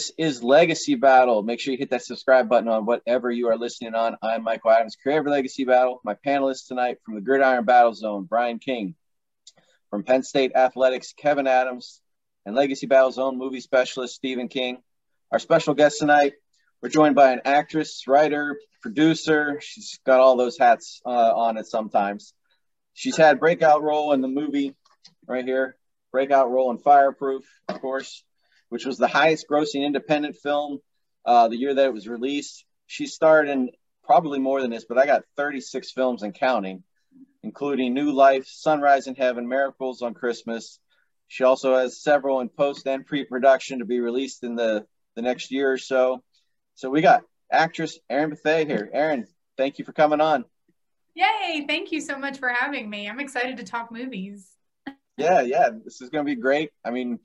This is Legacy Battle. Make sure you hit that subscribe button on whatever you are listening on. I'm Michael Adams, creator of Legacy Battle. My panelists tonight from the Gridiron Battle Zone, Brian King. From Penn State Athletics, Kevin Adams. And Legacy Battle Zone movie specialist, Stephen King. Our special guest tonight, we're joined by an actress, writer, producer. She's got all those hats uh, on it sometimes. She's had breakout role in the movie right here, breakout role in Fireproof, of course, which was the highest grossing independent film uh, the year that it was released. She starred in probably more than this, but I got 36 films and counting, including New Life, Sunrise in Heaven, Miracles on Christmas. She also has several in post and pre production to be released in the, the next year or so. So we got actress Erin Bethea here. Erin, thank you for coming on. Yay! Thank you so much for having me. I'm excited to talk movies. yeah, yeah, this is going to be great. I mean,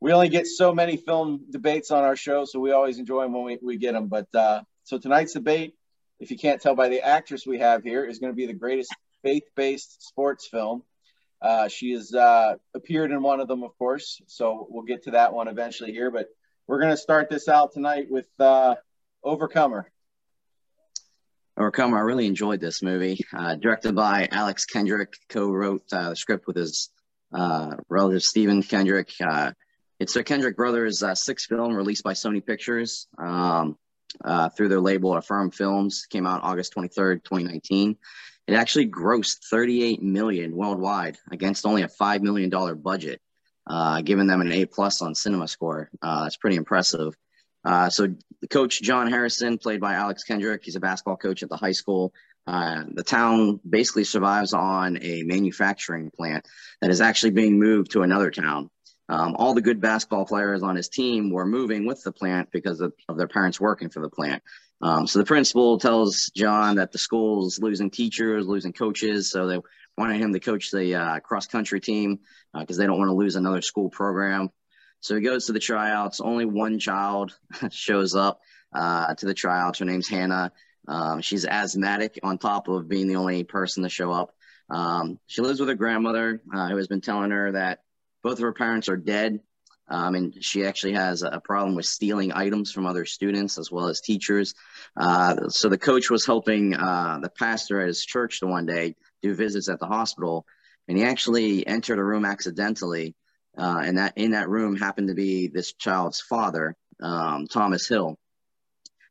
we only get so many film debates on our show, so we always enjoy them when we, we get them. But uh, so tonight's debate, if you can't tell by the actress we have here, is going to be the greatest faith-based sports film. Uh, she has uh, appeared in one of them, of course, so we'll get to that one eventually here. But we're going to start this out tonight with uh, Overcomer. Overcomer, I really enjoyed this movie. Uh, directed by Alex Kendrick, co-wrote uh, the script with his relative Stephen Kendrick. Uh, it's a Kendrick Brothers uh, sixth film released by Sony Pictures um, uh, through their label Affirm Films. Came out August 23rd, 2019. It actually grossed 38 million worldwide against only a five million dollar budget, giving them an A plus on Cinema Score. that's pretty impressive. Uh, so the coach John Harrison, played by Alex Kendrick, he's a basketball coach at the high school. Uh, the town basically survives on a manufacturing plant that is actually being moved to another town. Um, all the good basketball players on his team were moving with the plant because of, of their parents working for the plant. Um, so the principal tells John that the school's losing teachers, losing coaches, so they wanted him to coach the uh, cross country team because uh, they don't want to lose another school program. So he goes to the tryouts. Only one child shows up uh, to the tryouts. Her name's Hannah. Um, she's asthmatic on top of being the only person to show up. Um, she lives with her grandmother, uh, who has been telling her that both of her parents are dead. Um, and she actually has a problem with stealing items from other students as well as teachers. Uh, so the coach was helping uh, the pastor at his church the one day do visits at the hospital, and he actually entered a room accidentally uh, and that in that room happened to be this child's father, um, Thomas Hill.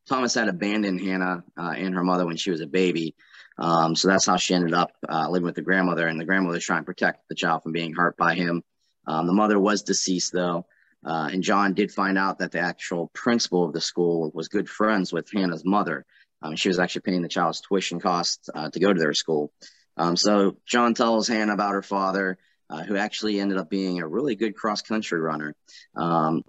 Thomas had abandoned Hannah uh, and her mother when she was a baby. Um, so that's how she ended up uh, living with the grandmother. And the grandmother trying to protect the child from being hurt by him. Um, the mother was deceased, though. Uh, and John did find out that the actual principal of the school was good friends with Hannah's mother. Um, she was actually paying the child's tuition costs uh, to go to their school. Um, so John tells Hannah about her father uh, who actually ended up being a really good cross country runner. Um,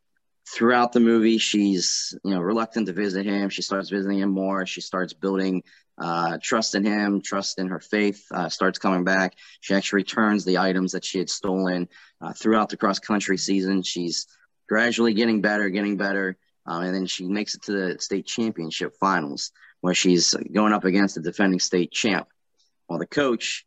throughout the movie, she's you know reluctant to visit him. She starts visiting him more. She starts building uh, trust in him, trust in her faith. Uh, starts coming back. She actually returns the items that she had stolen uh, throughout the cross country season. She's gradually getting better, getting better. Um, and then she makes it to the state championship finals where she's going up against the defending state champ. Well, the coach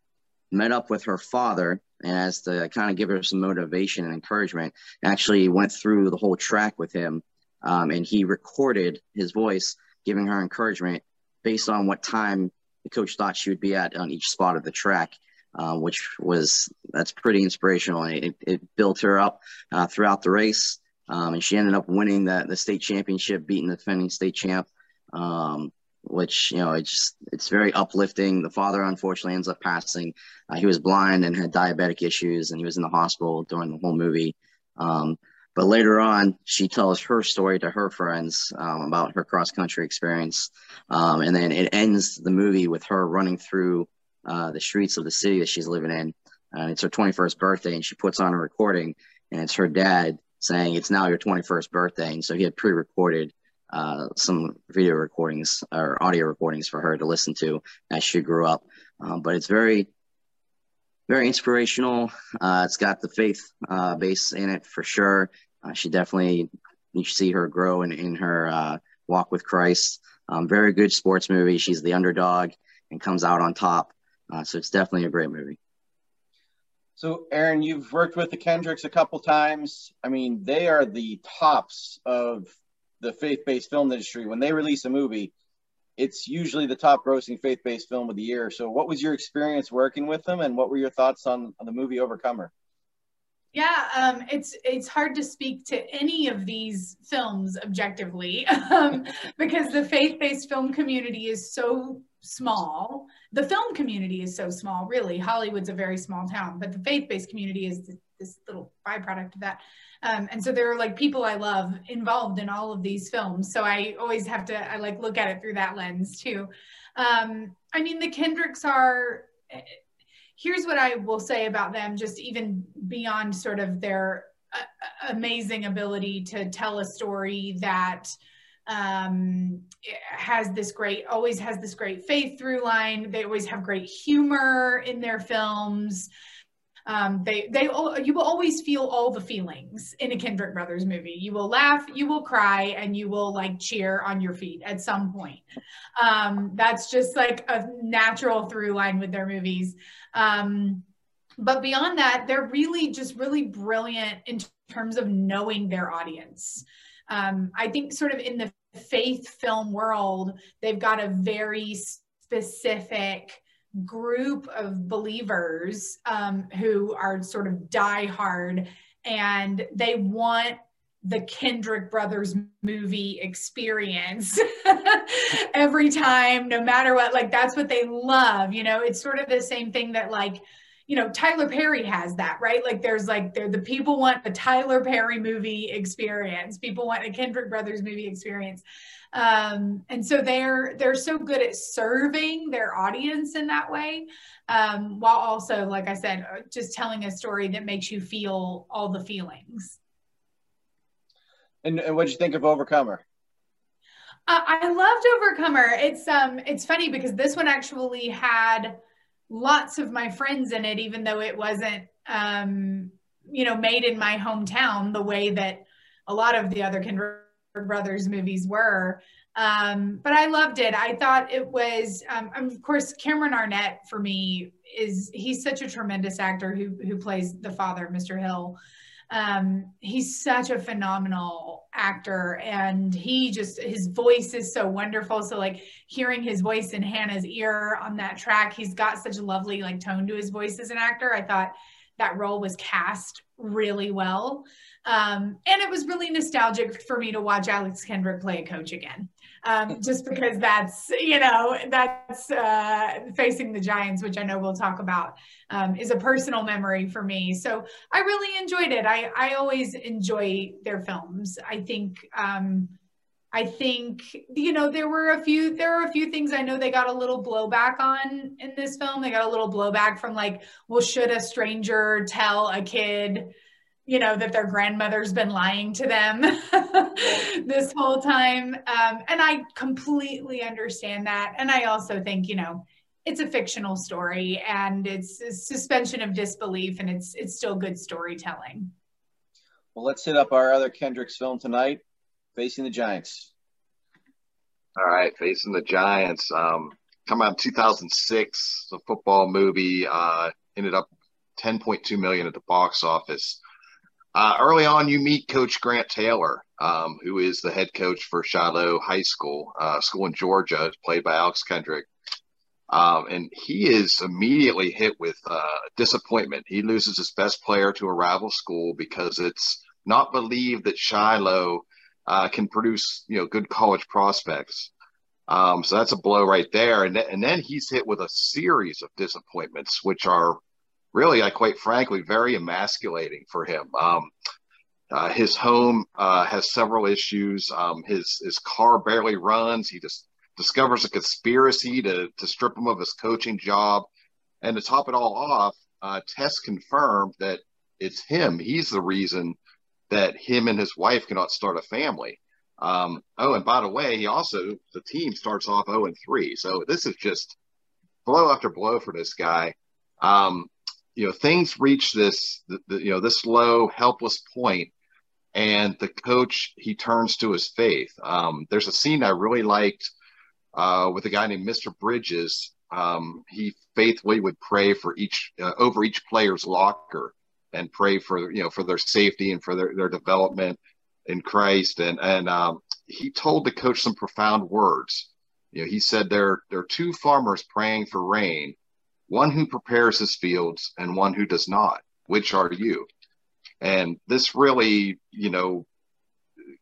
met up with her father and as to kind of give her some motivation and encouragement, actually went through the whole track with him. Um, and he recorded his voice giving her encouragement based on what time the coach thought she would be at on each spot of the track. Uh, which was that's pretty inspirational. It, it built her up uh, throughout the race, um, and she ended up winning the the state championship, beating the defending state champ. Um, which you know it's just it's very uplifting. The father unfortunately ends up passing. Uh, he was blind and had diabetic issues, and he was in the hospital during the whole movie. Um, but later on, she tells her story to her friends um, about her cross country experience, um, and then it ends the movie with her running through uh, the streets of the city that she's living in. And it's her 21st birthday, and she puts on a recording, and it's her dad saying, "It's now your 21st birthday." And so he had pre-recorded uh, some video recordings or audio recordings for her to listen to as she grew up. Um, but it's very, very inspirational. Uh, it's got the faith uh, base in it for sure. Uh, she definitely, you see her grow in, in her uh, walk with Christ. Um, very good sports movie. She's the underdog and comes out on top. so it's definitely a great movie. So, Erin, you've worked with the Kendricks a couple times. I mean, they are the tops of the faith-based film industry. When they release a movie, it's usually the top grossing faith-based film of the year. So, what was your experience working with them, and what were your thoughts on, on the movie Overcomer? Yeah, um, it's it's hard to speak to any of these films objectively um, because the faith-based film community is so small. The film community is so small, really. Hollywood's a very small town, but the faith-based community is this little byproduct of that. Um, and so there are like people I love involved in all of these films. So I always have to I like look at it through that lens too. Um, I mean, the Kendricks are here's what I will say about them, just even beyond sort of their uh, amazing ability to tell a story that um, has this great, always has this great faith through line. They always have great humor in their films. Um, they they you will always feel all the feelings in a Kendrick Brothers movie. You will laugh, you will cry, and you will like cheer on your feet at some point. Um, that's just like a natural through line with their movies. Um, but beyond that, they're really just really brilliant in terms of knowing their audience. Um, I think sort of in the faith film world, they've got a very specific group of believers um, who are sort of diehard and they want the Kendrick Brothers movie experience every time, no matter what. Like, that's what they love. You know, it's sort of the same thing that, like, you know, Tyler Perry has that, right? Like, there's like, the people want a Tyler Perry movie experience, people want a Kendrick Brothers movie experience. Um, and so they're they're so good at serving their audience in that way, um, while also, like I said, uh, just telling a story that makes you feel all the feelings. And, and what did you think of Overcomer? Uh, I loved Overcomer. It's um it's funny because this one actually had lots of my friends in it, even though it wasn't um you know made in my hometown the way that a lot of the other Kendrick Brothers movies were. Um, but I loved it. I thought it was, um, of course, Cameron Arnett for me is he's such a tremendous actor who who plays the father, Mr. Hill. Um, he's such a phenomenal actor, and he just his voice is so wonderful. So like hearing his voice in Hannah's ear on that track, he's got such a lovely like tone to his voice as an actor. I thought that role was cast really well. Um, and it was really nostalgic for me to watch Alex Kendrick play a coach again. Um, just because that's, you know, that's uh, facing the Giants, which I know we'll talk about, um, is a personal memory for me. So I really enjoyed it. I, I always enjoy their films. I think, um, I think you know there were a few there are a few things I know they got a little blowback on in this film. They got a little blowback from like, well, should a stranger tell a kid, you know, that their grandmother's been lying to them this whole time? Um, and I completely understand that. And I also think you know it's a fictional story and it's a suspension of disbelief and it's it's still good storytelling. Well, let's hit up our other Kendricks film tonight. Facing the Giants. All right, Facing the Giants. Um, come out in 2006. The football movie uh, ended up 10.2 million at the box office. Uh, early on, you meet Coach Grant Taylor, um, who is the head coach for Shiloh High School, uh, school in Georgia, played by Alex Kendrick. Um, and he is immediately hit with uh, disappointment. He loses his best player to a rival school because it's not believed that Shiloh uh, can produce you know good college prospects. Um, so that's a blow right there. And, th- and then he's hit with a series of disappointments, which are really, I quite frankly, very emasculating for him. Um, uh, his home uh, has several issues. Um, his his car barely runs. He just discovers a conspiracy to to strip him of his coaching job, and to top it all off, uh, tests confirmed that it's him. He's the reason that him and his wife cannot start a family. Um, oh, and by the way, he also the team starts off 0 and 3. So this is just blow after blow for this guy. Um, you know, things reach this the, the, you know this low, helpless point, and the coach he turns to his faith. Um, there's a scene I really liked uh, with a guy named Mr. Bridges um, he faithfully would pray for each uh, over each player's locker and pray for you know for their safety and for their, their development in Christ. And and um, he told the coach some profound words. You know, he said there there are two farmers praying for rain, one who prepares his fields and one who does not. Which are you? And this really, you know,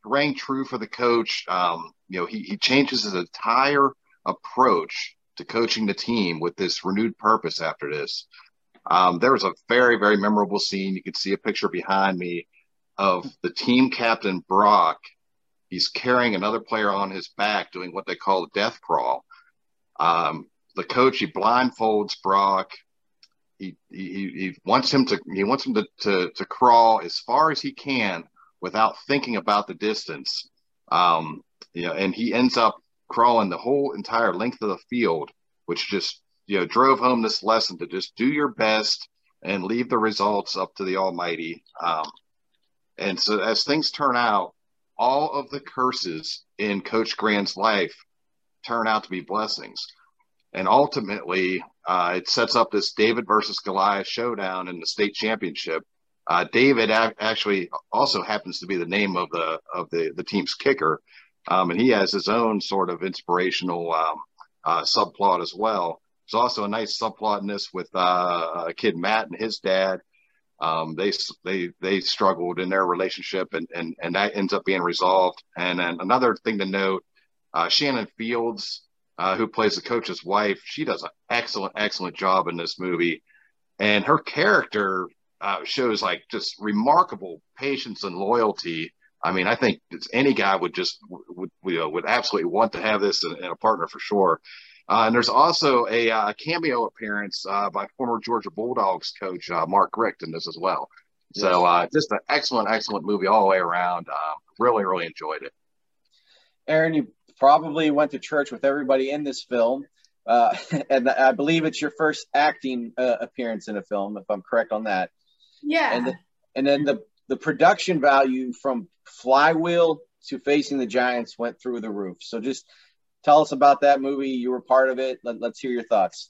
rang true for the coach. Um, you know, he, he changes his entire approach to coaching the team with this renewed purpose after this. Um, there was a very, very memorable scene. You can see a picture behind me of the team captain Brock. He's carrying another player on his back doing what they call a death crawl. Um, the coach, he blindfolds Brock. He, he, he wants him to, he wants him to, to, to crawl as far as he can without thinking about the distance. Um, you know, and he ends up crawling the whole entire length of the field, which just you know drove home this lesson to just do your best and leave the results up to the Almighty. Um, and so as things turn out, all of the curses in Coach Grant's life turn out to be blessings. And ultimately, uh, it sets up this David versus Goliath showdown in the state championship uh, David a- actually also happens to be the name of the of the the team's kicker, um, and he has his own sort of inspirational um, uh, subplot as well. There's also a nice subplot in this with uh, a kid Matt and his dad. Um, they they they struggled in their relationship, and and and that ends up being resolved. And then another thing to note, uh, Shannen Fields, uh, who plays the coach's wife, she does an excellent excellent job in this movie, and her character uh, shows like just remarkable patience and loyalty. I mean, I think any guy would just would would, uh, would absolutely want to have this in, in a partner for sure. Uh, and there's also a, uh, cameo appearance uh, by former Georgia Bulldogs coach uh, Mark Richt in this as well. So uh, just an excellent, excellent movie all the way around. Uh, really, really enjoyed it. Erin, you probably went to church with everybody in this film. Uh, and I believe it's your first acting uh, appearance in a film, if I'm correct on that. Yeah. And the, and then the the production value from Flywheel to Facing the Giants went through the roof. So just tell us about that movie. You were part of it. Let, us hear your thoughts.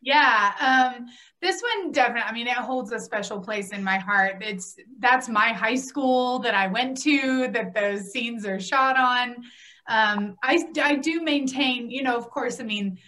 Yeah, um, this one definitely. I mean, it holds a special place in my heart. It's that's my high school that I went to. That those scenes are shot on. Um, I I do maintain. You know, of course. I mean,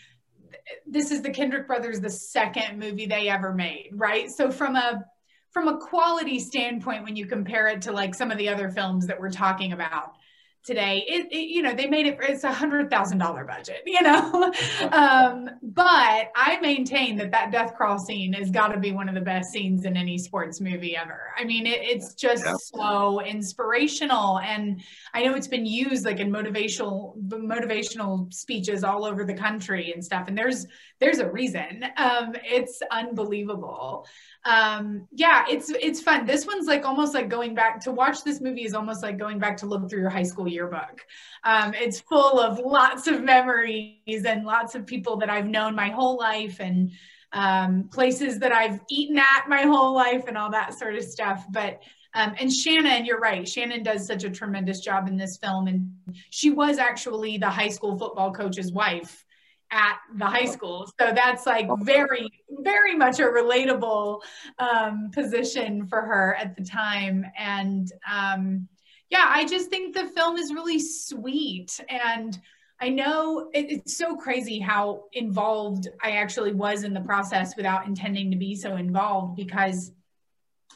this is the Kendrick brothers, the second movie they ever made, right? So from a from a quality standpoint when you compare it to like some of the other films that we're talking about today. It, it, you know they made it it's a hundred thousand dollar budget you know? Um, but i maintain that that death crawl scene has got to be one of the best scenes in any sports movie ever. I mean it, it's just yeah. so inspirational and i know it's been used like in motivational motivational speeches all over the country and stuff and there's there's a reason. Um, it's unbelievable um, yeah it's it's fun this one's like almost like going back to watch this movie is almost like going back to look through your high school yearbook. Um, it's full of lots of memories and lots of people that I've known my whole life and um, places that I've eaten at my whole life and all that sort of stuff. But um, and Shannen, you're right. Shannen does such a tremendous job in this film, and she was actually the high school football coach's wife at the high school. So that's like very, very much a relatable um, position for her at the time. And um, yeah, I just think the film is really sweet. And I know it, it's so crazy how involved I actually was in the process without intending to be so involved because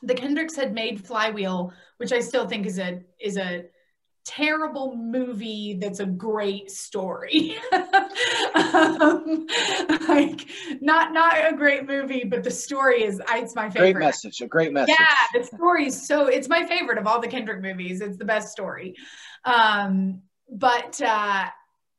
the Kendricks had made Flywheel, which I still think is a is a terrible movie that's a great story. Um, like not not a great movie but the story is it's my favorite. great message a great message. Yeah the story is so it's my favorite of all the kendrick movies. It's the best story. Um, but uh,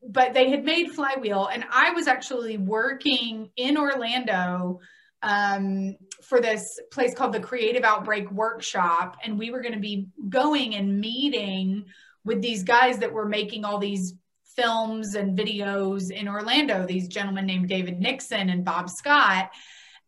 but they had made flywheel and i was actually working in orlando um, for this place called the creative outbreak workshop and we were going to be going and meeting with these guys that were making all these films and videos in Orlando, these gentlemen named David Nixon and Bob Scott.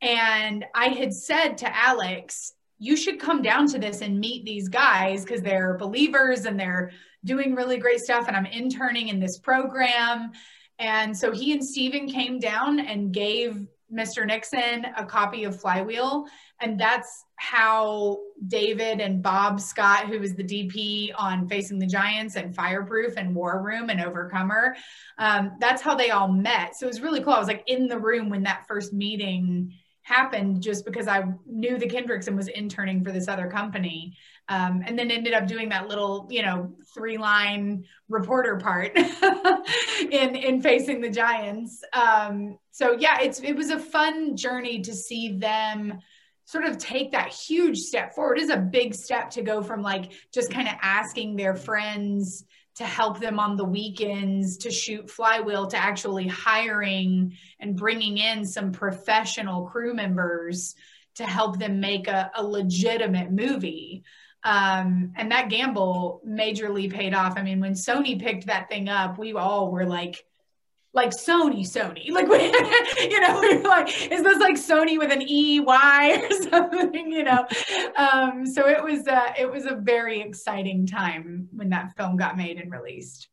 And I had said to Alex, you should come down to this and meet these guys because they're believers and they're doing really great stuff. And I'm interning in this program. And so he and Stephen came down and gave Mr. Nixon a copy of Flywheel. And that's how David and Bob Scott, who was the DP on Facing the Giants and Fireproof and War Room and Overcomer, um, that's how they all met. So it was really cool. I was like in the room when that first meeting happened just because I knew the Kendricks and was interning for this other company. Um, and then ended up doing that little, you know, three line reporter part in in facing the Giants. Um, so yeah, it's it was a fun journey to see them sort of take that huge step forward. Is a big step to go from like just kind of asking their friends to help them on the weekends to shoot flywheel to actually hiring and bringing in some professional crew members to help them make a, a legitimate movie um, and that gamble majorly paid off i mean when sony picked that thing up we all were like like Sony, Sony. Like, we, you know, we are like, is this like Sony with an E Y or something? You know. Um, so it was uh, it was a very exciting time when that film got made and released.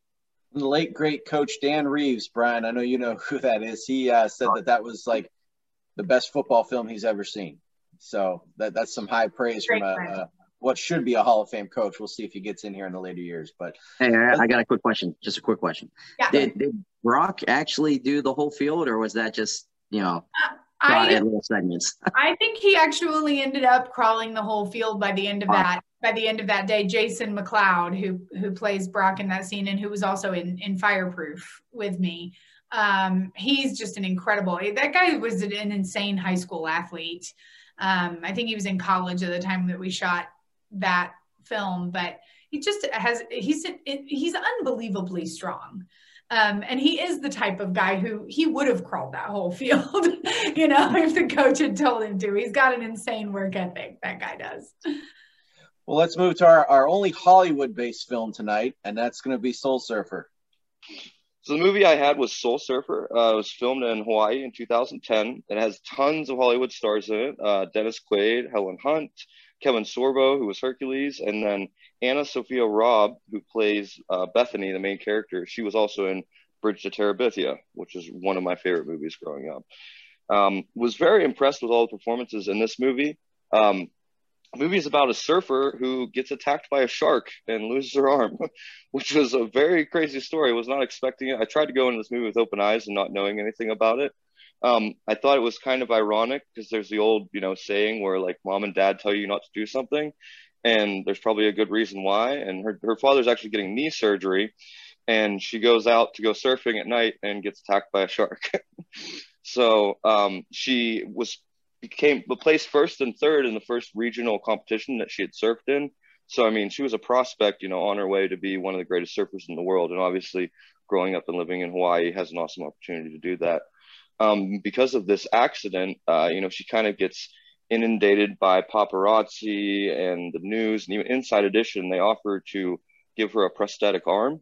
The late great coach Dan Reeves, Brian. I know you know who that is. He uh, said that that was like the best football film he's ever seen. So that that's some high praise great from a, a what should be a Hall of Fame coach. We'll see if he gets in here in the later years. But hey, I, I got a quick question. Just a quick question. Yeah. Did, did Brock actually do the whole field, or was that just you know? Uh, I, little segments. I think he actually ended up crawling the whole field by the end of that. By the end of that day, Jason McLeod, who who plays Brock in that scene and who was also in in Fireproof with me, um, he's just an incredible. That guy was an insane high school athlete. Um, I think he was in college at the time that we shot that film, but he just has he's he's unbelievably strong. Um, and he is the type of guy who he would have crawled that whole field, you know, if the coach had told him to. He's got an insane work ethic. That guy does. Well, let's move to our, our only Hollywood based film tonight, and that's going to be Soul Surfer. So the movie I had was Soul Surfer. Uh, it was filmed in Hawaii in 2010. It has tons of Hollywood stars in it: uh, Dennis Quaid, Helen Hunt, Kevin Sorbo, who was Hercules, and then AnnaSophia Robb, who plays uh, Bethany, the main character. She was also in Bridge to Terabithia, which is one of my favorite movies growing up. Um, was very impressed with all the performances in this movie. Um, movie is about a surfer who gets attacked by a shark and loses her arm, which was a very crazy story. I was not expecting it. I tried to go into this movie with open eyes and not knowing anything about it. Um, I thought it was kind of ironic because there's the old, you know, saying where like mom and dad tell you not to do something, and there's probably a good reason why. And her her father's actually getting knee surgery, and she goes out to go surfing at night and gets attacked by a shark. so um, she was became placed first and third in the first regional competition that she had surfed in. So I mean, she was a prospect, you know, on her way to be one of the greatest surfers in the world, and obviously, growing up and living in Hawaii has an awesome opportunity to do that um, because of this accident, uh, you know, she kind of gets inundated by paparazzi and the news, and even Inside Edition, they offer to give her a prosthetic arm,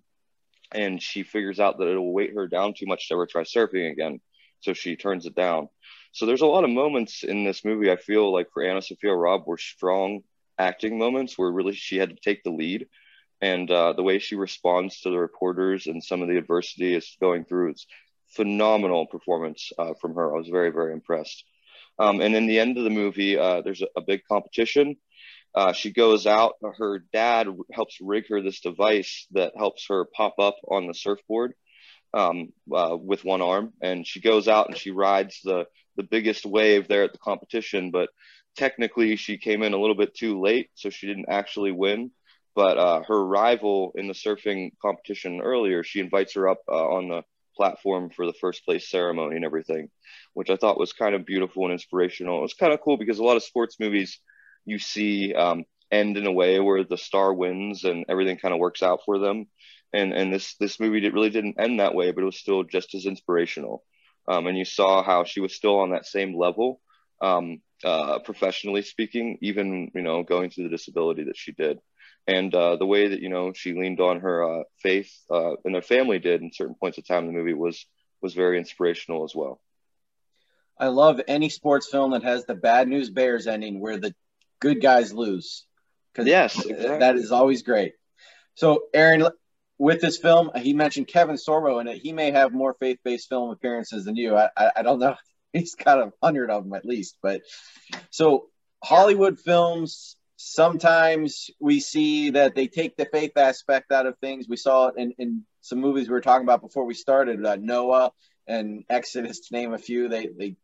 and she figures out that it'll weight her down too much to ever try surfing again, so she turns it down. So there's a lot of moments in this movie I feel like for AnnaSophia Robb were strong acting moments where really she had to take the lead. And uh, the way she responds to the reporters and some of the adversity is going through, it's phenomenal performance uh, from her. I was very, very impressed. Um, and in the end of the movie, uh, there's a, a, big competition. Uh, she goes out. Her dad helps rig her this device that helps her pop up on the surfboard um, uh, with one arm. And she goes out and she rides the the biggest wave there at the competition. But technically, she came in a little bit too late, so she didn't actually win. But uh, her rival in the surfing competition earlier, she invites her up uh, on the platform for the first place ceremony and everything, which I thought was kind of beautiful and inspirational. It was kind of cool because a lot of sports movies you see um, end in a way where the star wins and everything kind of works out for them. And and this this movie did, really didn't end that way, but it was still just as inspirational. Um, and you saw how she was still on that same level, um, uh, professionally speaking, even you know going through the disability that she did and uh, the way that you know she leaned on her uh, faith uh, and their family did in certain points of time in the movie was was very inspirational as well. I love any sports film that has the bad news bears ending where the good guys lose. Cause Yes, exactly. that is always great. So, Erin, with this film, he mentioned Kevin Sorbo in it. He may have more faith-based film appearances than you. I, I, I don't know. He's got a hundred of them at least. But so Hollywood films, sometimes we see that they take the faith aspect out of things. We saw it in, in some movies we were talking about before we started, uh, Noah and Exodus, to name a few. They they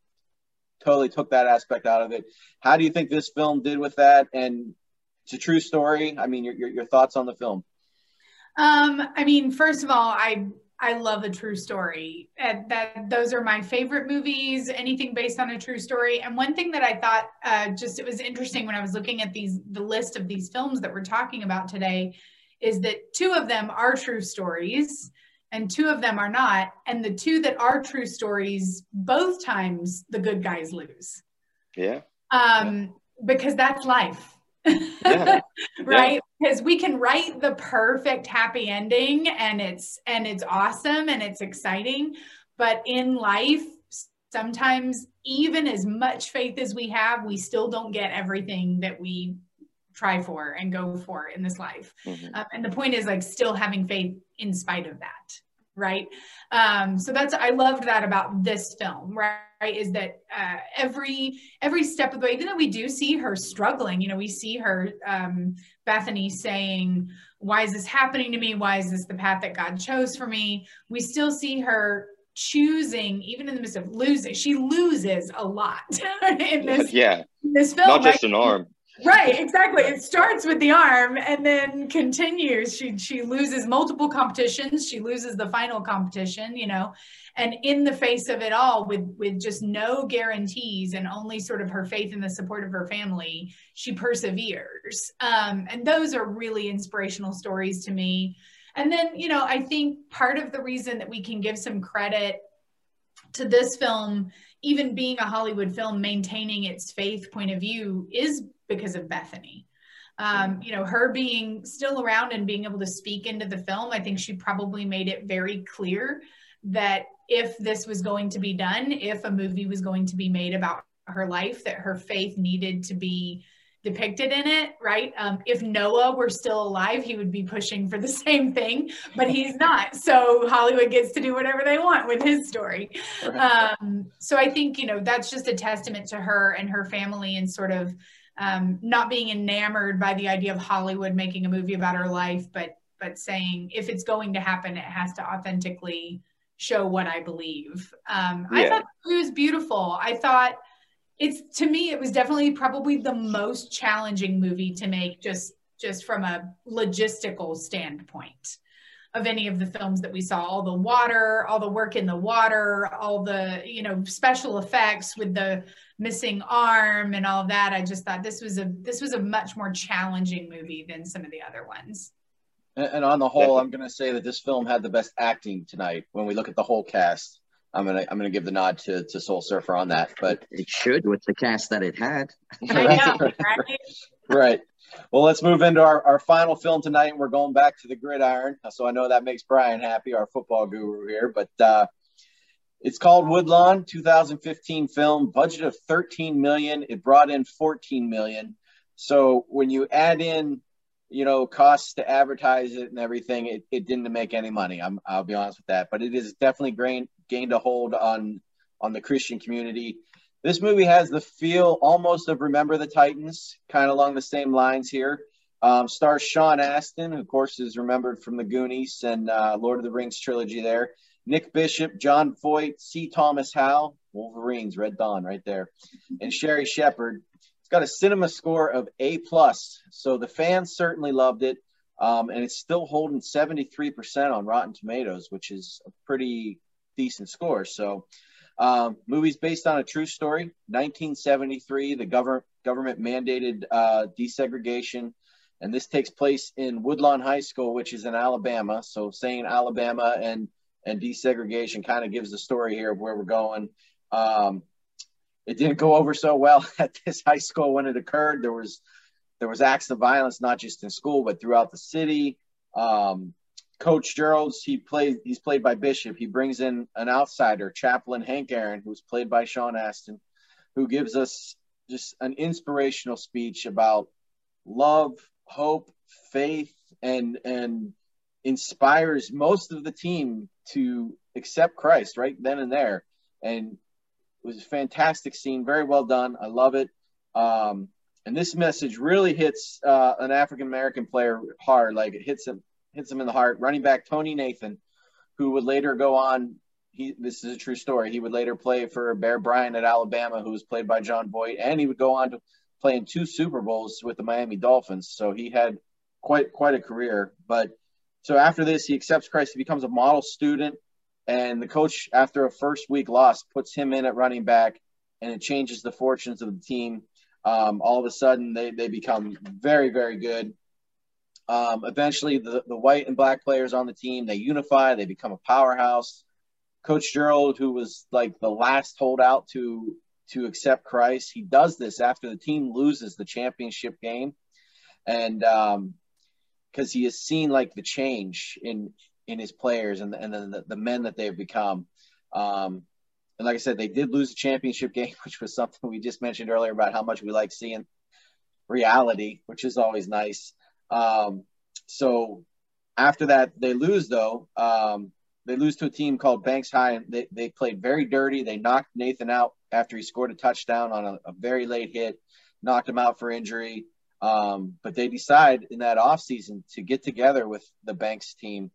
totally took that aspect out of it. How do you think this film did with that? And it's a true story. I mean, your your, your thoughts on the film? Um, I mean, first of all, I I love a true story. And that those are my favorite movies. Anything based on a true story. And one thing that I thought uh, just it was interesting when I was looking at these the list of these films that we're talking about today is that two of them are true stories and two of them are not. And the two that are true stories, both times the good guys lose. Yeah. Um, yeah. because that's life. Yeah. right? Yeah. Because we can write the perfect happy ending and it's and it's awesome and it's exciting. But in life, sometimes even as much faith as we have, we still don't get everything that we try for and go for in this life. Mm-hmm. Uh, and the point is like still having faith in spite of that. Right. Um, so that's, I loved that about this film, right? Is that uh, every, every step of the way, even though we do see her struggling, you know, we see her, um, Bethany saying, why is this happening to me? Why is this the path that God chose for me? We still see her choosing, even in the midst of losing, she loses a lot in this, yeah. In this film. Not just right? an arm right exactly. It starts with the arm and then continues. She she loses multiple competitions. She loses the final competition you know and in the face of it all with with just no guarantees and only sort of her faith in the support of her family she perseveres. Um, and those are really inspirational stories to me. And then you know i think part of the reason that we can give some credit to this film even being a hollywood film maintaining its faith point of view is because of Bethany. Um, you know, her being still around and being able to speak into the film, I think she probably made it very clear that if this was going to be done, if a movie was going to be made about her life, that her faith needed to be depicted in it, right? Um, if Noah were still alive, he would be pushing for the same thing, but he's not. So Hollywood gets to do whatever they want with his story. Um, so I think, you know, that's just a testament to her and her family and sort of um, not being enamored by the idea of Hollywood making a movie about her life, but but saying if it's going to happen, it has to authentically show what I believe. Um, yeah. I thought it was beautiful. I thought it's to me it was definitely probably the most challenging movie to make just just from a logistical standpoint of any of the films that we saw all the water all the work in the water all the you know special effects with the missing arm and all that i just thought this was a this was a much more challenging movie than some of the other ones and, and on the whole i'm going to say that this film had the best acting tonight when we look at the whole cast i'm going to i'm going to give the nod to to soul surfer on that but it should with the cast that it had know, right? right well, let's move into our, our final film tonight. We're going back to the gridiron. So I know that makes Brian happy, our football guru here. But uh, it's called Woodlawn, 2015 film, budget of 13 million. It brought in 14 million. So when you add in, you know, costs to advertise it and everything, it, it didn't make any money. I'm, I'll be honest with that. But it is definitely gained, gained a hold on on the Christian community. This movie has the feel almost of Remember the Titans, kind of along the same lines here. Um, stars Sean Astin, who of course is remembered from the Goonies and uh, Lord of the Rings trilogy there. Nick Bishop, Jon Voight, C. Thomas Howell, Wolverines, Red Dawn, right there, and Sherri Shepherd. It's got a cinema score of A plus, so the fans certainly loved it, um, and it's still holding 73% on Rotten Tomatoes, which is a pretty decent score. So um, movies based on a true story. 1973, the government government mandated uh, desegregation, and this takes place in Woodlawn High School, which is in Alabama. So saying Alabama and and desegregation kind of gives the story here of where we're going. Um, it didn't go over so well at this high school when it occurred. There was there was acts of violence not just in school but throughout the city. Um, Coach Gerald's he plays he's played by Bishop. He brings in an outsider, Chaplain Hank Erwin, who's played by Sean Astin, who gives us just an inspirational speech about love, hope, faith, and and inspires most of the team to accept Christ right then and there. And it was a fantastic scene, very well done. I love it. Um, and this message really hits uh, an African American player hard, like it hits him hits him in the heart. Running back Tony Nathan, who would later go on. He, this is a true story. He would later play for Bear Bryant at Alabama, who was played by Jon Voight, and he would go on to play in two Super Bowls with the Miami Dolphins. So he had quite quite a career. But so after this, he accepts Christ. He becomes a model student, and the coach, after a first week loss, puts him in at running back, and it changes the fortunes of the team. Um, all of a sudden, they they become very very good. Um, eventually, the, the white and black players on the team they unify. They become a powerhouse. Coach Gerald, who was like the last holdout to to accept Christ, he does this after the team loses the championship game, and um, because he has seen like the change in in his players and and the, the men that they've become. Um, and like I said, they did lose the championship game, which was something we just mentioned earlier about how much we like seeing reality, which is always nice. Um, so after that, they lose though. Um, they lose to a team called Banks High, and they, they played very dirty. They knocked Nathan out after he scored a touchdown on a, a very late hit, knocked him out for injury. Um, but they decide in that offseason to get together with the Banks team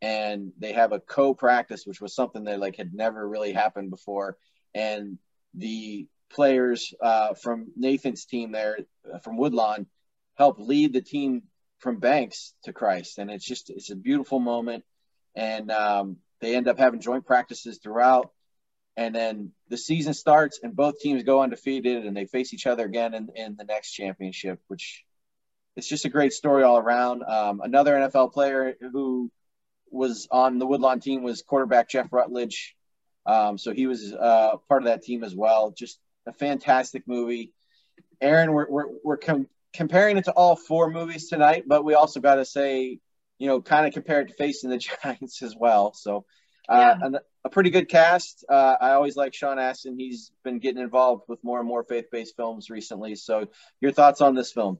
and they have a co-practice, which was something that like had never really happened before. And the players uh, from Nathan's team there uh, from Woodlawn help lead the team from Banks to Christ, and it's just it's a beautiful moment. And um, they end up having joint practices throughout, and then the season starts, and both teams go undefeated, and they face each other again in, in the next championship, which it's just a great story all around. Um, another NFL player who was on the Woodlawn team was quarterback Jeff Rutledge. Um, so he was uh, part of that team as well. Just a fantastic movie. Erin, we're, we're, we're com- comparing it to all four movies tonight, but we also got to say, you know, kind of compare it to Facing the Giants as well. So, uh, yeah. a, pretty good cast. Uh, I always like Sean Astin. He's been getting involved with more and more faith-based films recently. So, your thoughts on this film?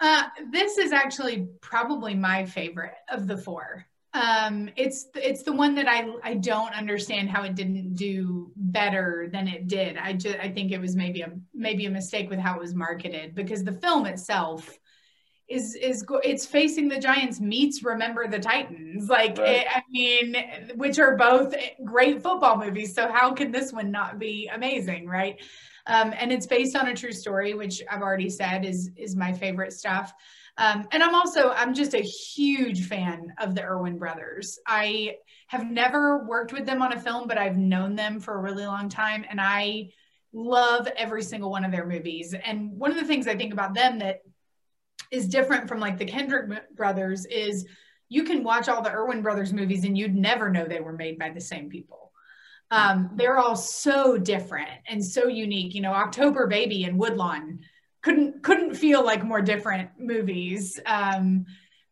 Uh, this is actually probably my favorite of the four. Um, it's it's the one that I I don't understand how it didn't do better than it did. I just I think it was maybe a maybe a mistake with how it was marketed because the film itself is is it's facing the Giants meets Remember the Titans. Like right. it, I mean, which are both great football movies. So how can this one not be amazing, right? Um, and it's based on a true story, which I've already said is is my favorite stuff. Um, and I'm also, I'm just a huge fan of the Erwin brothers. I have never worked with them on a film, but I've known them for a really long time. And I love every single one of their movies. And one of the things I think about them that is different from like the Kendrick brothers is you can watch all the Erwin brothers movies and you'd never know they were made by the same people. Um, they're all so different and so unique. You know, October Baby and Woodlawn couldn't couldn't feel like more different movies. Um,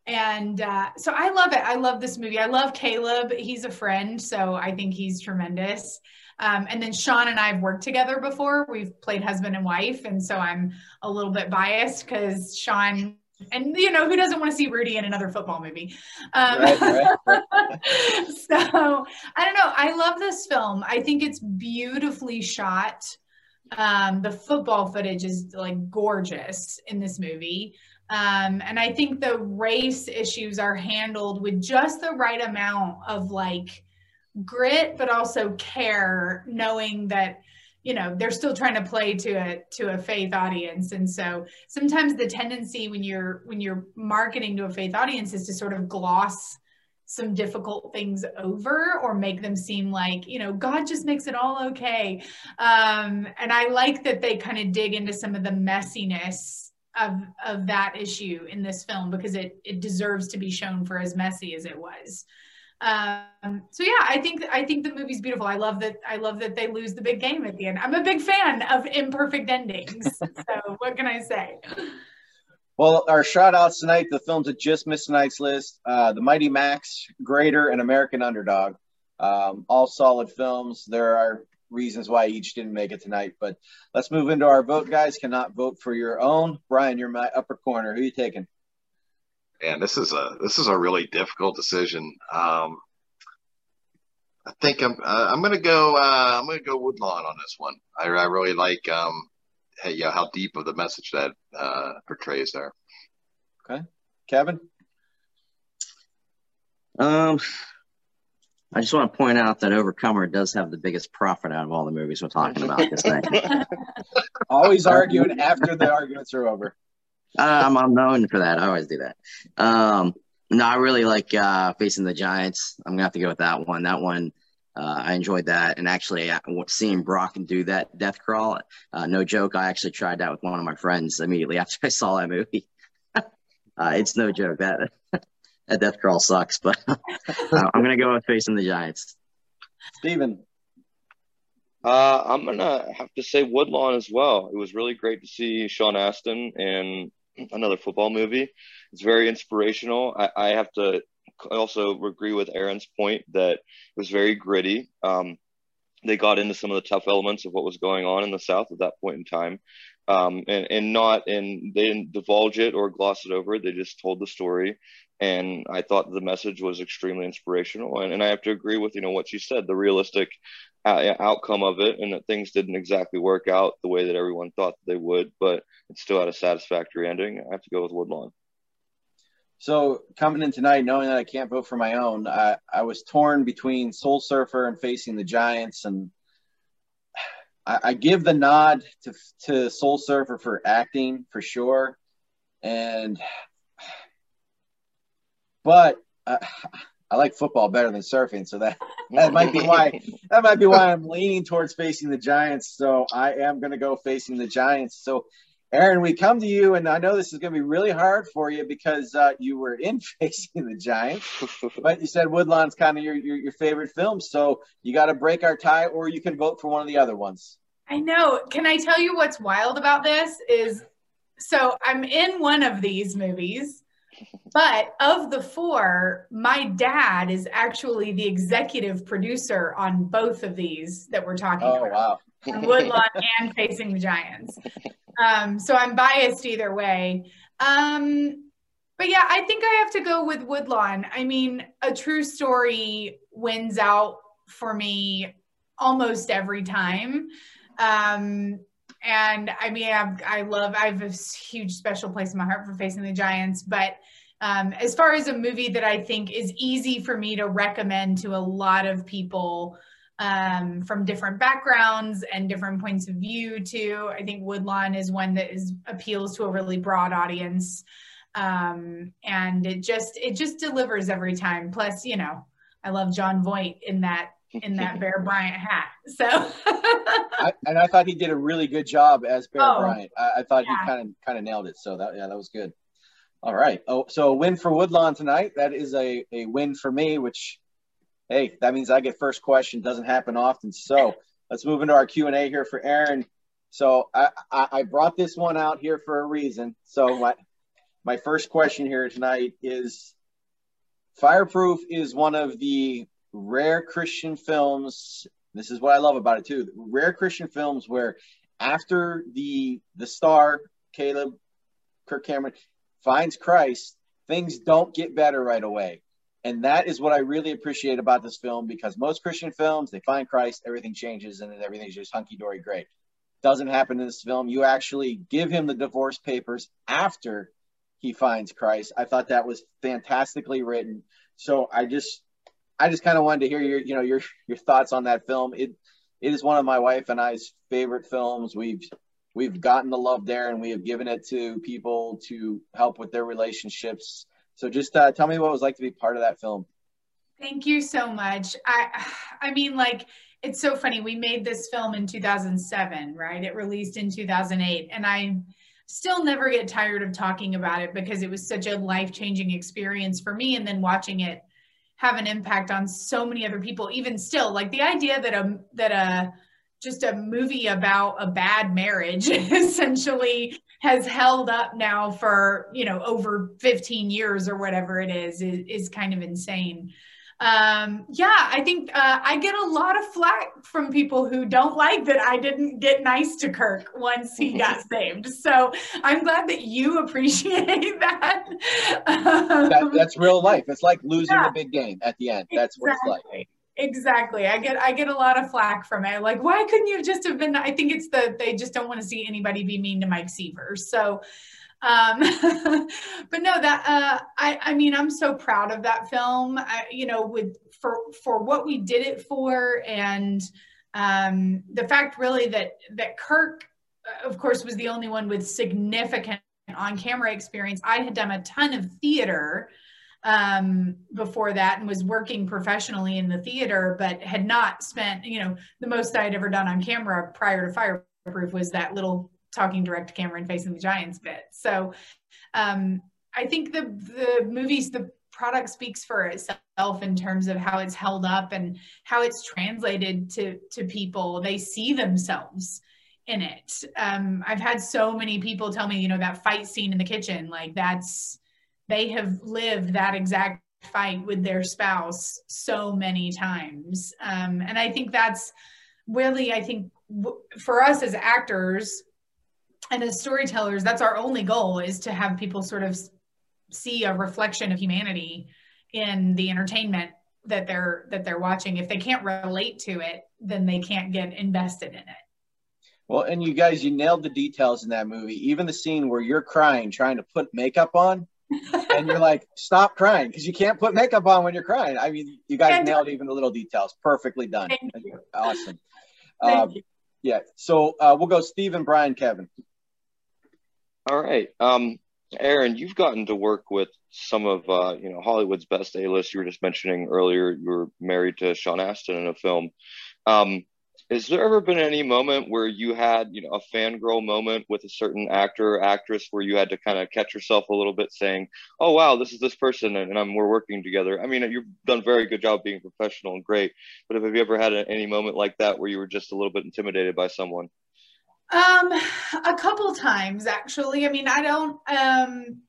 and uh, so I love it. I love this movie. I love Caleb. He's a friend, so I think he's tremendous. Um, and then Sean and I have worked together before. We've played husband and wife, and so I'm a little bit biased because Sean and you know who doesn't want to see Rudy in another football movie? Um, right, right, right. so I don't know. I love this film. I think it's beautifully shot. Um, the football footage is like gorgeous in this movie. Um, and I think the race issues are handled with just the right amount of like grit, but also care, knowing that you know they're still trying to play to a to a faith audience. And so sometimes the tendency when you're when you're marketing to a faith audience is to sort of gloss some difficult things over or make them seem like you know god just makes it all okay. Um, and i like that they kind of dig into some of the messiness of of that issue in this film because it it deserves to be shown for as messy as it was um, so yeah i think i think the movie's beautiful i love that i love that they lose the big game at the end i'm a big fan of imperfect endings so what can i say well, our shout outs tonight, the films that just missed tonight's list uh, The Mighty Macs, Greater, and American Underdog. Um, all solid films. There are reasons why each didn't make it tonight, but let's move into our vote, guys. Cannot vote for your own. Brian, you're my upper corner. Who are you taking? And this is a this is a really difficult decision. Um, I think I'm uh, I'm gonna go uh, I'm gonna go Woodlawn on this one. I, I really like um, hey, yeah, how deep of the message that uh, portrays there. Okay, Kevin. Um, I just want to point out that Overcomer does have the biggest profit out of all the movies we're talking about this thing. Always arguing after the arguments are over. Uh, I'm, I'm known for that. I always do that. Um, no, I really like uh, facing the Giants. I'm gonna have to go with that one. That one, uh, I enjoyed that, and actually uh, seeing Brock do that death crawl, uh, no joke. I actually tried that with one of my friends immediately after I saw that movie. Uh, it's no joke that that death crawl sucks, but uh, I'm gonna go with facing the Giants. Stephen. Uh, I'm gonna have to say Woodlawn as well. It was really great to see Sean Astin in another football movie. It's very inspirational. I, I have to also agree with Erin's point that it was very gritty. Um, they got into some of the tough elements of what was going on in the South at that point in time. Um, and, and not and they didn't divulge it or gloss it over. They just told the story. And I thought the message was extremely inspirational. And, and I have to agree with, you know, what she said, the realistic outcome of it and that things didn't exactly work out the way that everyone thought they would, but it still had a satisfactory ending. I have to go with Woodlawn. So coming in tonight, knowing that I can't vote for my own, I, I was torn between Soul Surfer and facing the Giants, and I, I give the nod to to Soul Surfer for acting for sure, and but uh, I like football better than surfing, so that that might be why that might be why I'm leaning towards facing the Giants. So I am going to go facing the Giants. So Erin, we come to you, and I know this is going to be really hard for you because uh, you were in facing the Giants, but you said Woodlawn's kind of your, your, your favorite film, so you got to break our tie, or you can vote for one of the other ones. I know. Can I tell you what's wild about this? Is so I'm in one of these movies, but of the four, my dad is actually the executive producer on both of these that we're talking oh, about. Wow. Woodlawn and Facing the Giants. Um, so I'm biased either way. Um, but yeah, I think I have to go with Woodlawn. I mean, a true story wins out for me almost every time. Um, and I mean, I've, I love, I have a huge special place in my heart for Facing the Giants. But um, as far as a movie that I think is easy for me to recommend to a lot of people um, from different backgrounds and different points of view too. I think Woodlawn is one that is appeals to a really broad audience. Um, and it just it just delivers every time. Plus, you know, I love Jon Voight in that in that Bear Bryant hat. So I, and I thought he did a really good job as Bear Oh, Bryant. I, I thought yeah. he kind of kind of nailed it. So that yeah, that was good. All right. Oh, so a win for Woodlawn tonight. That is a, a win for me, which hey, that means I get first question. Doesn't happen often. So let's move into our Q and A here for Erin. So I, I, I brought this one out here for a reason. So my my first question here tonight is Fireproof is one of the rare Christian films. This is what I love about it too. Rare Christian films where after the the star Caleb Kirk Cameron finds Christ, things don't get better right away. And that is what I really appreciate about this film because most Christian films, they find Christ, everything changes, and then everything's just hunky dory great. Doesn't happen in this film. You actually give him the divorce papers after he finds Christ. I thought that was fantastically written. So I just I just kind of wanted to hear your you know your your thoughts on that film. It it is one of my wife and I's favorite films. We've we've gotten the love there and we have given it to people to help with their relationships. So just uh, tell me what it was like to be part of that film. Thank you so much. I I mean like it's so funny. We made this film in 2007, right? It released in 2008 and I still never get tired of talking about it because it was such a life-changing experience for me and then watching it have an impact on so many other people even still like the idea that a that a just a movie about a bad marriage essentially has held up now for you know over 15 years or whatever it is is, is kind of insane um, yeah, I think uh, I get a lot of flack from people who don't like that I didn't get nice to Kirk once he got saved. So I'm glad that you appreciate that. Um, that that's real life. It's like losing yeah, a big game at the end. That's exactly. what it's like. Exactly. I get I get a lot of flack from it. Like, why couldn't you just have been? I think it's the they just don't want to see anybody be mean to Mike Seaver. So um, but no, that uh, I, I mean, I'm so proud of that film. I, you know, with for for what we did it for, and um, the fact really that that Kirk, uh, of course, was the only one with significant on-camera experience. I had done a ton of theater um, before that and was working professionally in the theater, but had not spent, you know, the most I had ever done on camera prior to Fireproof was that little talking direct to camera and facing the giants bit. So um, I think the the movies the product speaks for itself in terms of how it's held up and how it's translated to to people. They see themselves in it. Um, I've had so many people tell me, you know, that fight scene in the kitchen, like that's they have lived that exact fight with their spouse so many times. Um, and I think that's really, I think w- for us as actors, and as storytellers that's our only goal is to have people sort of see a reflection of humanity in the entertainment that they're that they're watching. If they can't relate to it then they can't get invested in it. Well and you guys you nailed the details in that movie. Even the scene where you're crying trying to put makeup on and you're like stop crying because you can't put makeup on when you're crying. I mean you guys and, nailed even the little details. Perfectly done. Awesome. Um, yeah so uh, we'll go steve and brian kevin all right. Um, Erin, you've gotten to work with some of uh, you know Hollywood's best A-list. You were just mentioning earlier you were married to Sean Astin in a film. Um, has there ever been any moment where you had you know a fangirl moment with a certain actor or actress where you had to kind of catch yourself a little bit, saying, "Oh wow, this is this person, and, and we're working together." I mean, you've done a very good job being professional and great, but have you ever had any moment like that where you were just a little bit intimidated by someone? Um, a couple times actually. I mean, I don't. Um,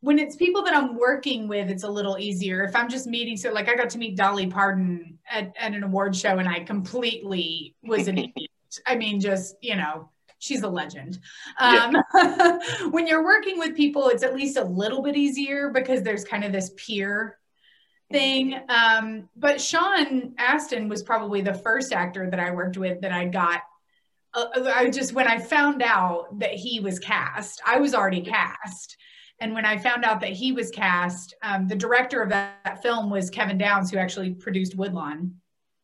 when it's people that I'm working with, it's a little easier. If I'm just meeting, so like I got to meet Dolly Parton at, at an award show, and I completely was an idiot. I mean, just you know, she's a legend. Um, yeah. when you're working with people, it's at least a little bit easier because there's kind of this peer thing. Um, but Sean Astin was probably the first actor that I worked with that I got uh, I just when I found out that he was cast, I was already cast. And when I found out that he was cast, um, the director of that, that, film was Kevin Downes, who actually produced Woodlawn,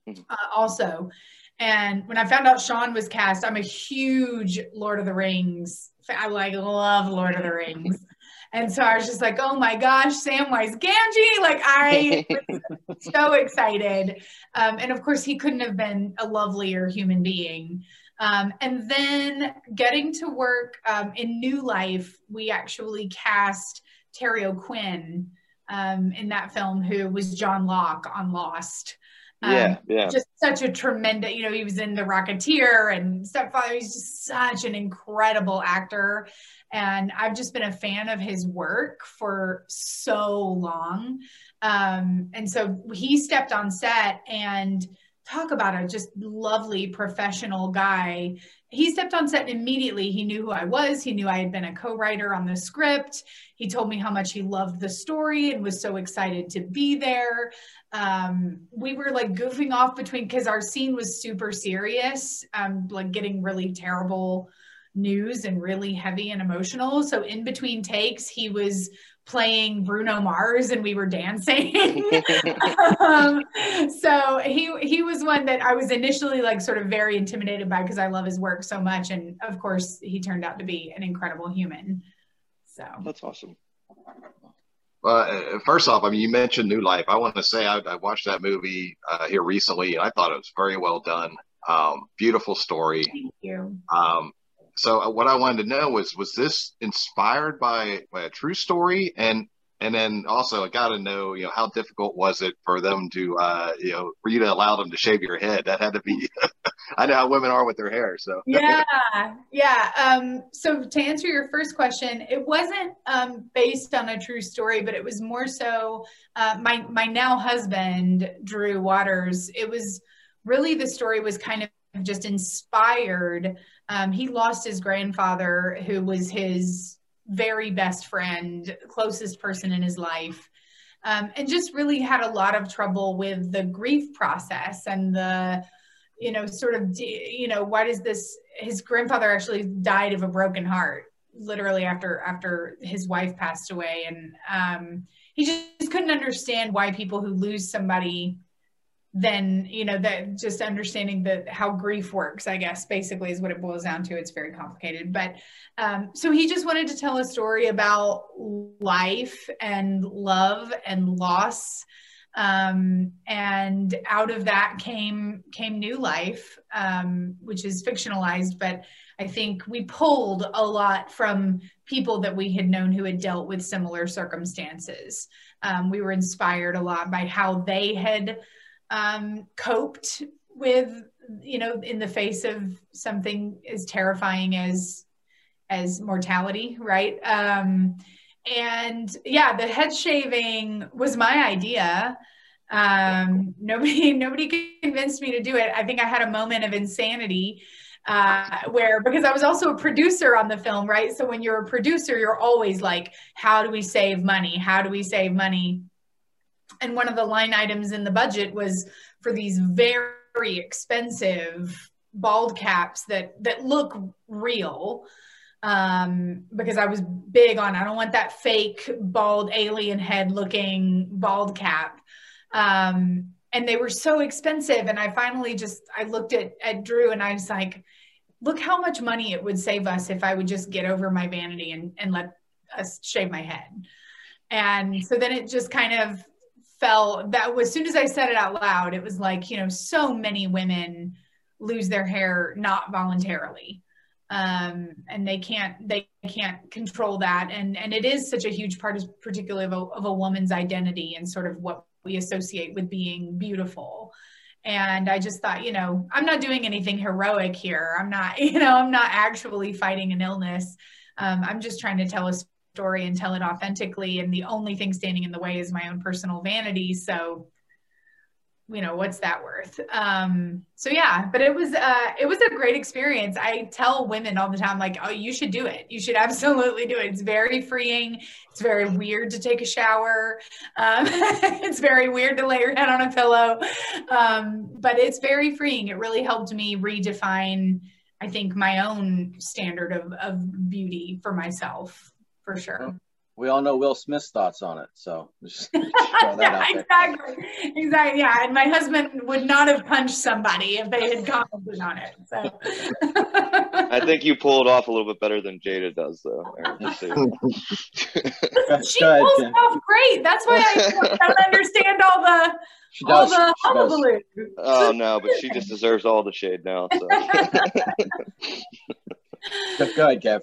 mm-hmm. uh, also. And when I found out Sean was cast, I'm a huge Lord of the Rings. I like love Lord of the Rings. And so I was just like, oh my gosh, Samwise Gamgee. Like I was so excited. Um, and of course, he couldn't have been a lovelier human being. Um, and then getting to work um, in New Life, we actually cast Terry O'Quinn um, in that film, who was John Locke on Lost. Um, yeah, yeah. Just such a tremendous, you know, he was in The Rocketeer and Stepfather. He's just such an incredible actor. And I've just been a fan of his work for so long. Um, and so he stepped on set and talk about a just lovely professional guy. He stepped on set immediately he knew who I was. He knew I had been a co writer on the script. He told me how much he loved the story and was so excited to be there. Um, we were like goofing off between because our scene was super serious, um, like getting really terrible news and really heavy and emotional. So in between takes, he was playing Bruno Mars and we were dancing. um, so he he was one that I was initially like sort of very intimidated by because I love his work so much, and of course he turned out to be an incredible human. So that's awesome. Uh, first off, I mean, you mentioned New Life. I want to say I, I watched that movie uh, here recently, and I thought it was very well done. Um, beautiful story. Thank you. Um, so uh, what I wanted to know was was this inspired by, by a true story and and then also I got to know you know how difficult was it for them to uh, you know for you to allow them to shave your head that had to be I know how women are with their hair. So yeah, yeah. Um, so to answer your first question, it wasn't um, based on a true story, but it was more so uh, my my now husband Drew Waters. It was really the story was kind of just inspired. Um, he lost his grandfather, who was his very best friend, closest person in his life. Um, and just really had a lot of trouble with the grief process and the you know sort of you know why does this his grandfather actually died of a broken heart literally after after his wife passed away and um, he just couldn't understand why people who lose somebody then you know that just understanding that how grief works i guess basically is what it boils down to. It's very complicated. But um, so he just wanted to tell a story about life and love and loss. Um, and out of that came came new life um, which is fictionalized. But i think we pulled a lot from people that we had known who had dealt with similar circumstances. Um, we were inspired a lot by how they had um, coped with you know in the face of something as terrifying as as mortality right um and yeah the head shaving was my idea um nobody nobody convinced me to do it i think i had a moment of insanity uh, where because I was also a producer on the film, right? So when you're a producer, you're always like, how do we save money? How do we save money? And one of the line items in the budget was for these very expensive bald caps that that look real um, because I was big on I don't want that fake bald alien head looking bald cap. Um, and they were so expensive. And I finally just I looked at at Drew and I was like, look how much money it would save us if I would just get over my vanity and, and let us shave my head. And so then it just kind of felt that as soon as I said it out loud, it was like, you know, so many women lose their hair not voluntarily. Um, and they can't they can't control that. And and it is such a huge part of particularly of a, of a woman's identity and sort of what we associate with being beautiful. And i just thought you know i'm not doing anything heroic here. I'm not you know i'm not actually fighting an illness. Um, i'm just trying to tell a story and tell it authentically and the only thing standing in the way is my own personal vanity. So you know what's that worth? Um so yeah but it was uh it was a great experience. I tell women all the time like oh you should do it. You should absolutely do it. It's very freeing. It's very weird to take a shower. Um, it's very weird to lay your head on a pillow. Um, but it's very freeing. It really helped me redefine i think my own standard of, of beauty for myself for sure. We all know Will Smith's thoughts on it, so just, yeah, exactly, exactly. Yeah, and my husband would not have punched somebody if they had commented on it. So I think you pulled it off a little bit better than Jada does, though. she pulls it off great. That's why I don't understand all the she all does. the hullabaloo. Oh no, but she just deserves all the shade now. So. Go ahead, Kev.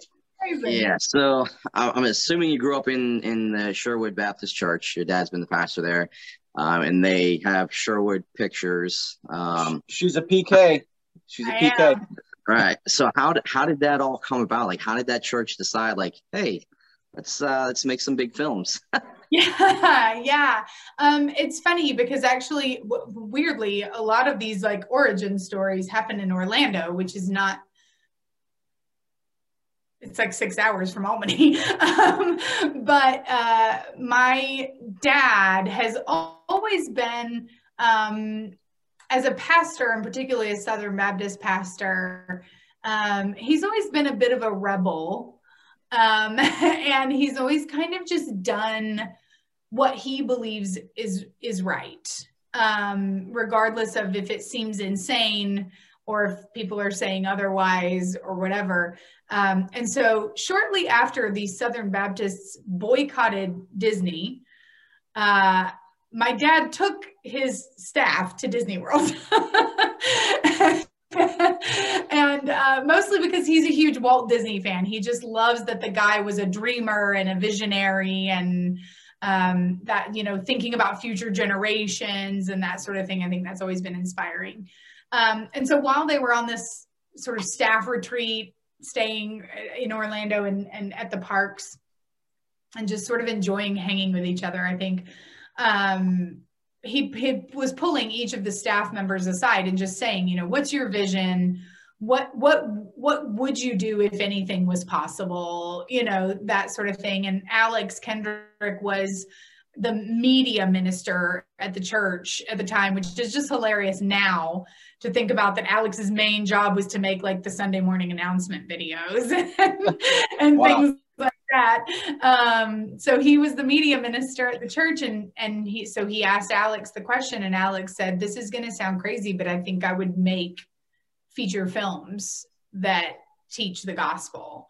Yeah, so I'm assuming you grew up in in the Sherwood Baptist Church. Your dad's been the pastor there, um, and they have Sherwood pictures. Um, She's a PK. She's a I PK. Am. Right. So how did how did that all come about? Like, how did that church decide? Like, hey, let's uh, let's make some big films. yeah, yeah. Um, it's funny because actually, w- weirdly, a lot of these like origin stories happen in Orlando, which is not it's like six hours from Albany. um, but uh, my dad has always been, um, as a pastor, and particularly a Southern Baptist pastor, um, he's always been a bit of a rebel. Um, and he's always kind of just done what he believes is is right, um, regardless of if it seems insane or if people are saying otherwise or whatever. Um, and so, shortly after the Southern Baptists boycotted Disney, uh, my dad took his staff to Disney World. and uh, mostly because he's a huge Walt Disney fan. He just loves that the guy was a dreamer and a visionary and um, that, you know, thinking about future generations and that sort of thing. I think that's always been inspiring. Um, and so while they were on this sort of staff retreat, staying in Orlando and, and at the parks, and just sort of enjoying hanging with each other, I think um, he, he was pulling each of the staff members aside and just saying, you know, what's your vision? what what what would you do if anything was possible you know that sort of thing and alex kendrick was the media minister at the church at the time which is just hilarious now to think about that alex's main job was to make like the sunday morning announcement videos and, and wow. things like that um, so he was the media minister at the church and and he so he asked alex the question and alex said this is going to sound crazy but i think i would make feature films that teach the gospel.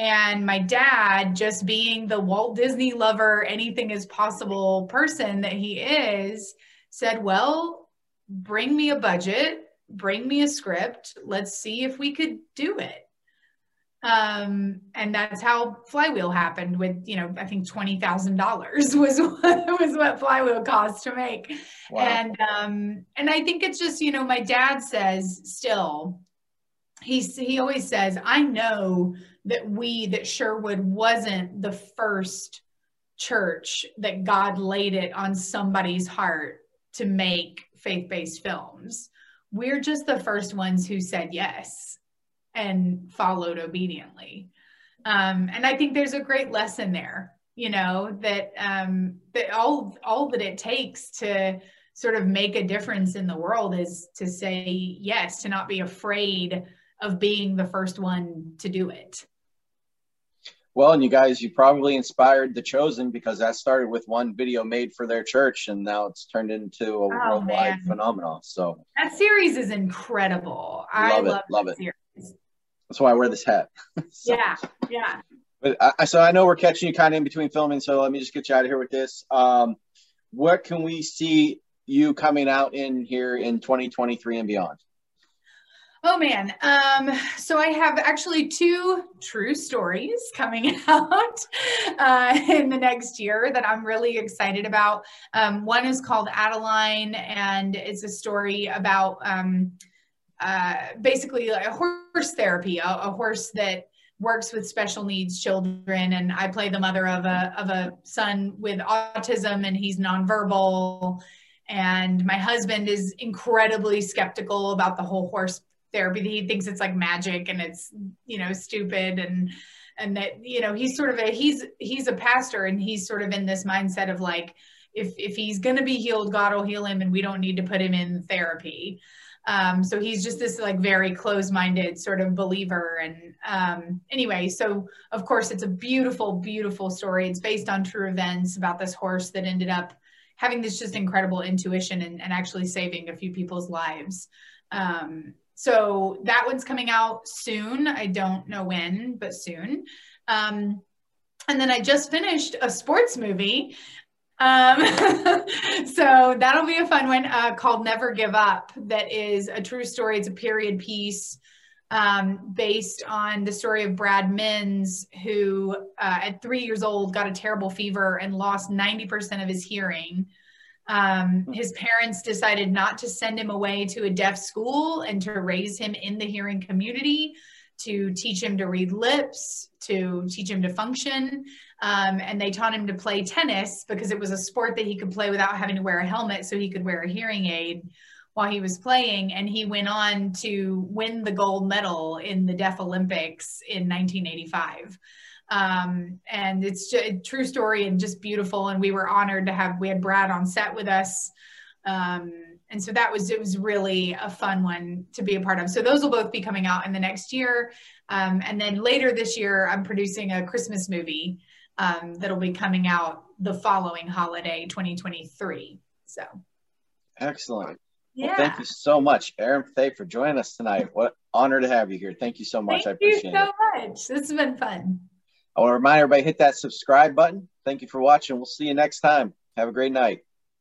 And my dad, just being the Walt Disney lover, anything is possible person that he is, said, Well, bring me a budget, bring me a script, let's see if we could do it. Um, and that's how Flywheel happened with, you know, I think $20,000 was what, was what Flywheel cost to make. Wow. And, um, and I think it's just, you know, my dad says still, he's, he always says, I know that we, that Sherwood wasn't the first church that God laid it on somebody's heart to make faith-based films. We're just the first ones who said yes and followed obediently. Um, and I think there's a great lesson there, you know, that um, that all all that it takes to sort of make a difference in the world is to say yes, to not be afraid of being the first one to do it. Well, and you guys, you probably inspired the chosen because that started with one video made for their church, and now it's turned into a oh, worldwide man. phenomenon. So that series is incredible. Love I it, love, love it. Series. That's why I wear this hat. so, yeah, yeah. But I, so I know we're catching you kind of in between filming, so let me just get you out of here with this. Um, what can we see you coming out in here in 2023 and beyond? Oh man. Um, so I have actually two true stories coming out uh, in the next year that I'm really excited about. Um, one is called Adeline, and it's a story about um, uh, basically a horse therapy, a, a, horse that works with special needs children. And I play the mother of a of a son with autism, and he's nonverbal. And my husband is incredibly skeptical about the whole horse therapy. He thinks it's like magic and it's you know stupid and and that you know he's sort of a he's he's a pastor and he's sort of in this mindset of like if if he's going to be healed god will heal him and we don't need to put him in therapy um, so he's just this like very close-minded sort of believer. And um, anyway, so of course it's a beautiful, beautiful story. It's based on true events about this horse that ended up having this just incredible intuition and, and actually saving a few people's lives. Um, so that one's coming out soon. I don't know when, but soon. Um, and then I just finished a sports movie um, so that'll be a fun one uh, called Never Give Up. That is a true story. It's a period piece um, based on the story of Brad Mins, who uh, at three years old got a terrible fever and lost 90% of his hearing. Um, his parents decided not to send him away to a deaf school and to raise him in the hearing community to teach him to read lips, to teach him to function. Um, and they taught him to play tennis because it was a sport that he could play without having to wear a helmet so he could wear a hearing aid while he was playing. And he went on to win the gold medal in the Deaf Olympics in 1985. Um, and it's a true story and just beautiful. And we were honored to have, we had Brad on set with us. Um, and so that was it was really a fun one to be a part of so those will both be coming out in the next year um, and then later this year i'm producing a christmas movie um, that'll be coming out the following holiday 2023 so excellent yeah. Well, thank you so much, Erin Faye, for joining us tonight. What honor to have you here. Thank you so much. Thank I appreciate you so it. much. This has been fun. I want to remind everybody hit that subscribe button. Thank you for watching. We'll see you next time. Have a great night.